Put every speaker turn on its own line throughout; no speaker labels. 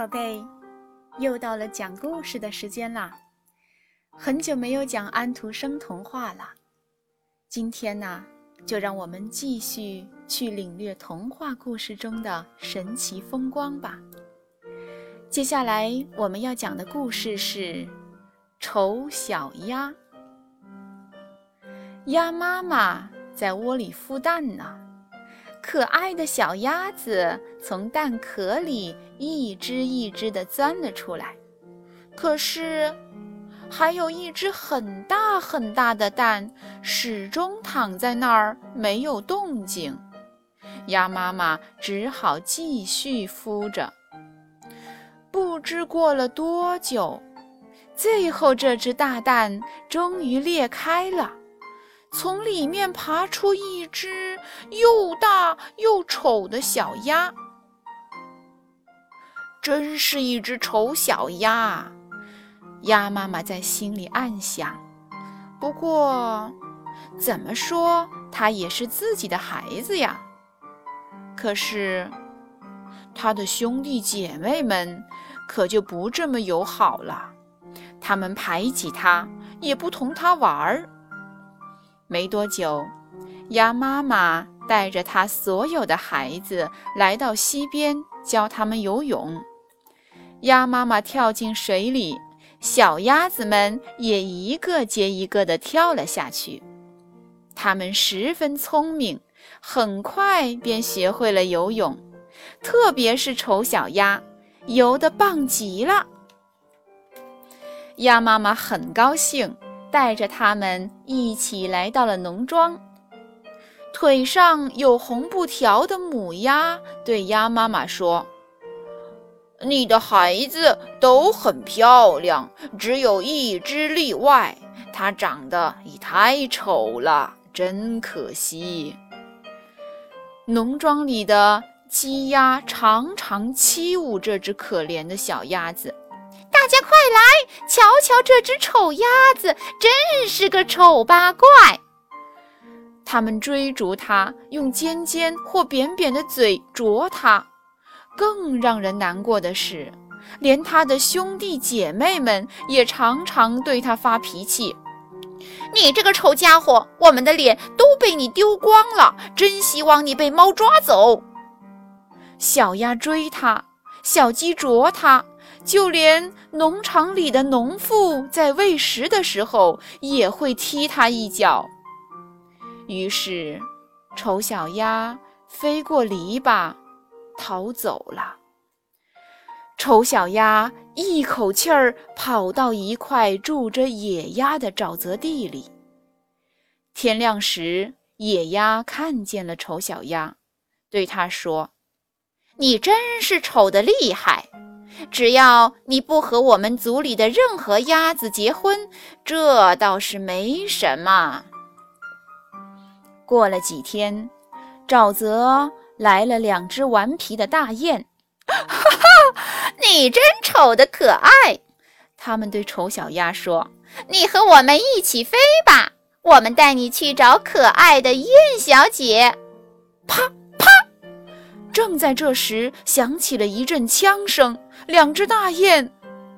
宝贝，又到了讲故事的时间啦！很久没有讲安徒生童话了，今天呢，就让我们继续去领略童话故事中的神奇风光吧。接下来我们要讲的故事是《丑小鸭》。鸭妈妈在窝里孵蛋呢。可爱的小鸭子从蛋壳里一只一只地钻了出来，可是还有一只很大很大的蛋始终躺在那儿没有动静。鸭妈妈只好继续孵着。不知过了多久，最后这只大蛋终于裂开了。从里面爬出一只又大又丑的小鸭，真是一只丑小鸭。鸭妈妈在心里暗想。不过，怎么说，它也是自己的孩子呀。可是，它的兄弟姐妹们可就不这么友好了，他们排挤它，也不同它玩儿。没多久，鸭妈妈带着它所有的孩子来到溪边，教他们游泳。鸭妈妈跳进水里，小鸭子们也一个接一个地跳了下去。它们十分聪明，很快便学会了游泳，特别是丑小鸭，游得棒极了。鸭妈妈很高兴。带着他们一起来到了农庄。腿上有红布条的母鸭对鸭妈妈说：“你的孩子都很漂亮，只有一只例外，它长得也太丑了，真可惜。”农庄里的鸡鸭常常欺侮这只可怜的小鸭子。大家快来瞧瞧这只丑鸭子，真是个丑八怪！他们追逐它，用尖尖或扁扁的嘴啄它。更让人难过的是，连他的兄弟姐妹们也常常对他发脾气：“你这个丑家伙，我们的脸都被你丢光了，真希望你被猫抓走！”小鸭追它，小鸡啄它。就连农场里的农妇在喂食的时候也会踢它一脚。于是，丑小鸭飞过篱笆，逃走了。丑小鸭一口气儿跑到一块住着野鸭的沼泽地里。天亮时，野鸭看见了丑小鸭，对它说：“你真是丑得厉害。”只要你不和我们族里的任何鸭子结婚，这倒是没什么。过了几天，沼泽来了两只顽皮的大雁。哈哈，你真丑的可爱！他们对丑小鸭说：“你和我们一起飞吧，我们带你去找可爱的雁小姐。”啪。正在这时，响起了一阵枪声，两只大雁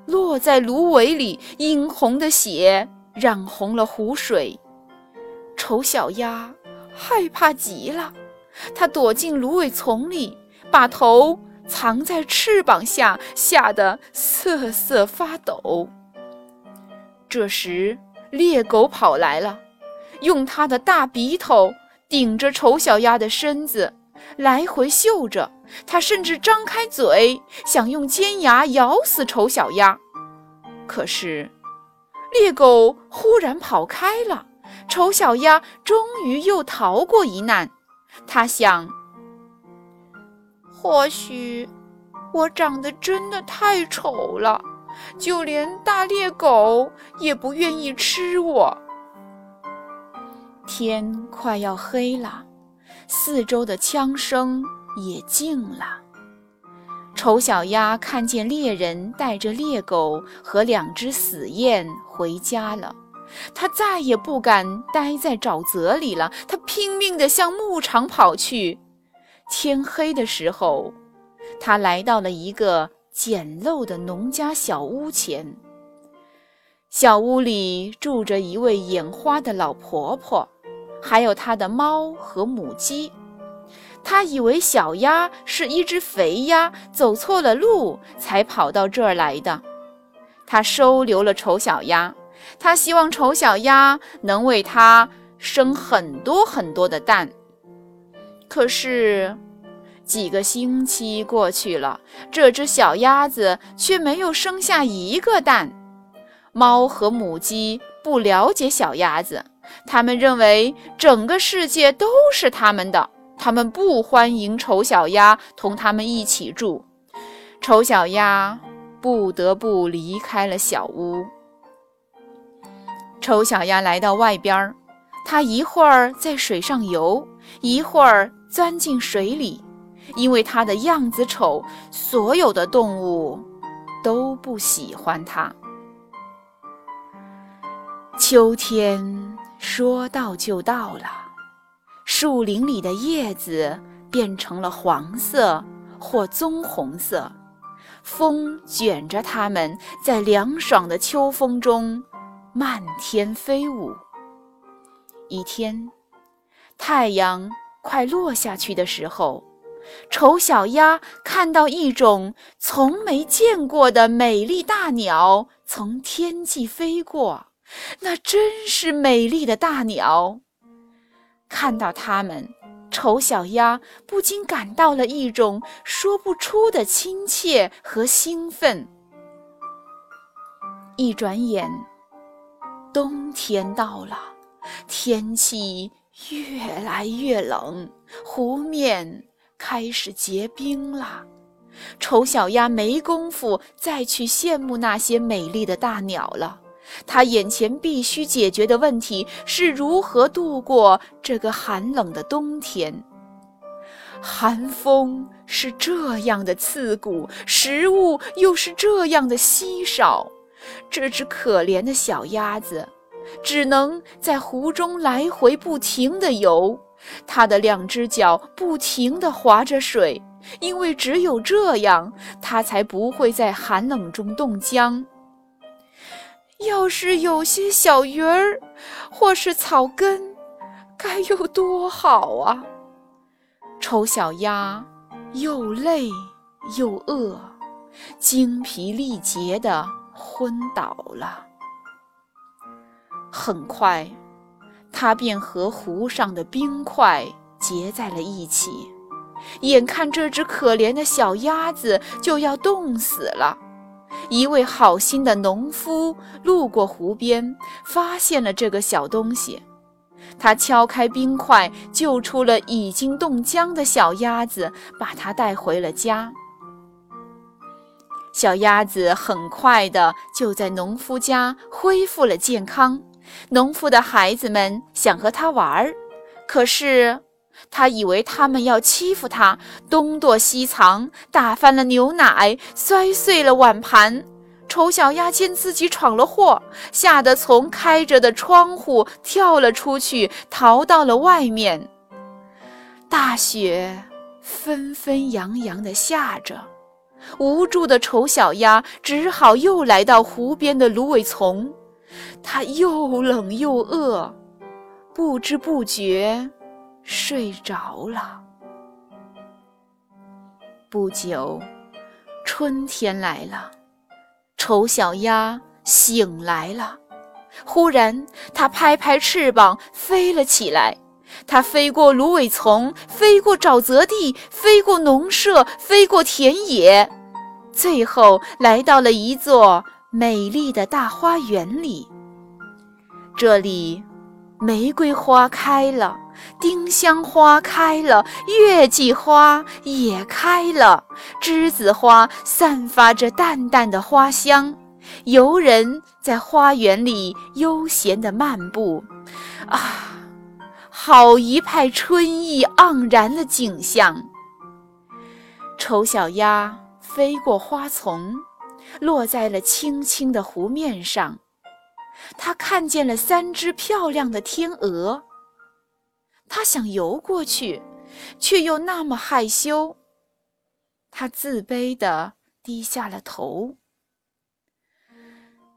落在芦苇里，殷红的血染红了湖水。丑小鸭害怕极了，它躲进芦苇丛里，把头藏在翅膀下，吓得瑟瑟发抖。这时，猎狗跑来了，用它的大鼻头顶着丑小鸭的身子。来回嗅着，它甚至张开嘴想用尖牙咬死丑小鸭。可是，猎狗忽然跑开了，丑小鸭终于又逃过一难。它想：或许我长得真的太丑了，就连大猎狗也不愿意吃我。天快要黑了。四周的枪声也静了。丑小鸭看见猎人带着猎狗和两只死雁回家了，它再也不敢待在沼泽里了。它拼命地向牧场跑去。天黑的时候，它来到了一个简陋的农家小屋前。小屋里住着一位眼花的老婆婆，还有她的猫和母鸡。她以为小鸭是一只肥鸭，走错了路才跑到这儿来的。她收留了丑小鸭，她希望丑小鸭能为她生很多很多的蛋。可是，几个星期过去了，这只小鸭子却没有生下一个蛋。猫和母鸡不了解小鸭子，他们认为整个世界都是他们的，他们不欢迎丑小鸭同他们一起住。丑小鸭不得不离开了小屋。丑小鸭来到外边儿，它一会儿在水上游，一会儿钻进水里，因为它的样子丑，所有的动物都不喜欢它。秋天说到就到了，树林里的叶子变成了黄色或棕红色，风卷着它们在凉爽的秋风中漫天飞舞。一天，太阳快落下去的时候，丑小鸭看到一种从没见过的美丽大鸟从天际飞过。那真是美丽的大鸟。看到它们，丑小鸭不禁感到了一种说不出的亲切和兴奋。一转眼，冬天到了，天气越来越冷，湖面开始结冰了。丑小鸭没工夫再去羡慕那些美丽的大鸟了。他眼前必须解决的问题是如何度过这个寒冷的冬天。寒风是这样的刺骨，食物又是这样的稀少，这只可怜的小鸭子只能在湖中来回不停地游，它的两只脚不停地划着水，因为只有这样，它才不会在寒冷中冻僵。要是有些小鱼儿，或是草根，该有多好啊！丑小鸭又累又饿，精疲力竭地昏倒了。很快，它便和湖上的冰块结在了一起，眼看这只可怜的小鸭子就要冻死了。一位好心的农夫路过湖边，发现了这个小东西。他敲开冰块，救出了已经冻僵的小鸭子，把它带回了家。小鸭子很快的就在农夫家恢复了健康。农夫的孩子们想和它玩儿，可是。他以为他们要欺负他，东躲西藏，打翻了牛奶，摔碎了碗盘。丑小鸭见自己闯了祸，吓得从开着的窗户跳了出去，逃到了外面。大雪纷纷扬扬地下着，无助的丑小鸭只好又来到湖边的芦苇丛。它又冷又饿，不知不觉。睡着了。不久，春天来了，丑小鸭醒来了。忽然，它拍拍翅膀飞了起来。它飞过芦苇丛，飞过沼泽地，飞过农舍，飞过田野，最后来到了一座美丽的大花园里。这里，玫瑰花开了。丁香花开了，月季花也开了，栀子花散发着淡淡的花香。游人在花园里悠闲地漫步，啊，好一派春意盎然的景象。丑小鸭飞过花丛，落在了青青的湖面上。它看见了三只漂亮的天鹅。他想游过去，却又那么害羞。他自卑地低下了头。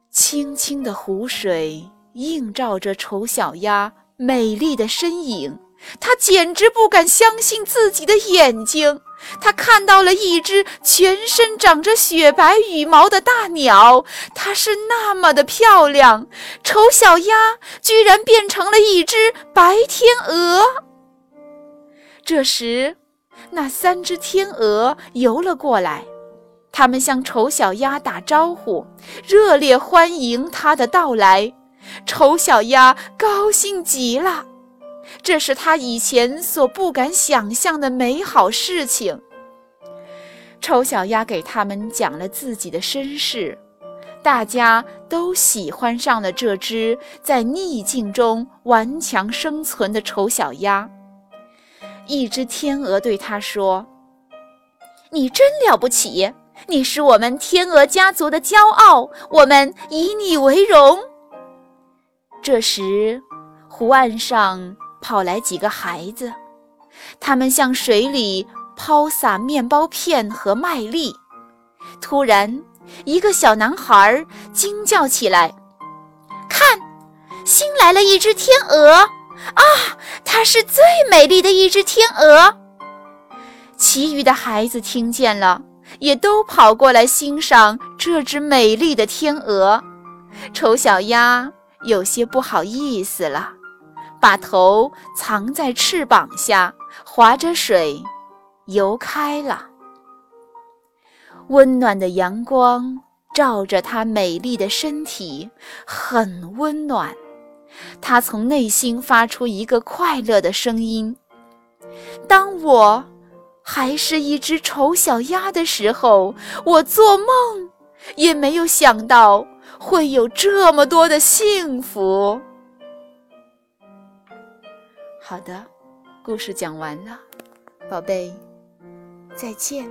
清清的湖水映照着丑小鸭美丽的身影，它简直不敢相信自己的眼睛。它看到了一只全身长着雪白羽毛的大鸟，它是那么的漂亮。丑小鸭居然变成了一只白天鹅。这时，那三只天鹅游了过来。它们向丑小鸭打招呼，热烈欢迎它的到来。丑小鸭高兴极了，这是他以前所不敢想象的美好事情。丑小鸭给他们讲了自己的身世，大家都喜欢上了这只在逆境中顽强生存的丑小鸭。一只天鹅对他说：“你真了不起。”你是我们天鹅家族的骄傲，我们以你为荣。这时，湖岸上跑来几个孩子，他们向水里抛洒面包片和麦粒。突然，一个小男孩惊叫起来：“看，新来了一只天鹅！啊，它是最美丽的一只天鹅！”其余的孩子听见了。也都跑过来欣赏这只美丽的天鹅。丑小鸭有些不好意思了，把头藏在翅膀下，划着水游开了。温暖的阳光照着它美丽的身体，很温暖。它从内心发出一个快乐的声音：“当我……”还是一只丑小鸭的时候，我做梦也没有想到会有这么多的幸福。好的，故事讲完了，宝贝，再见。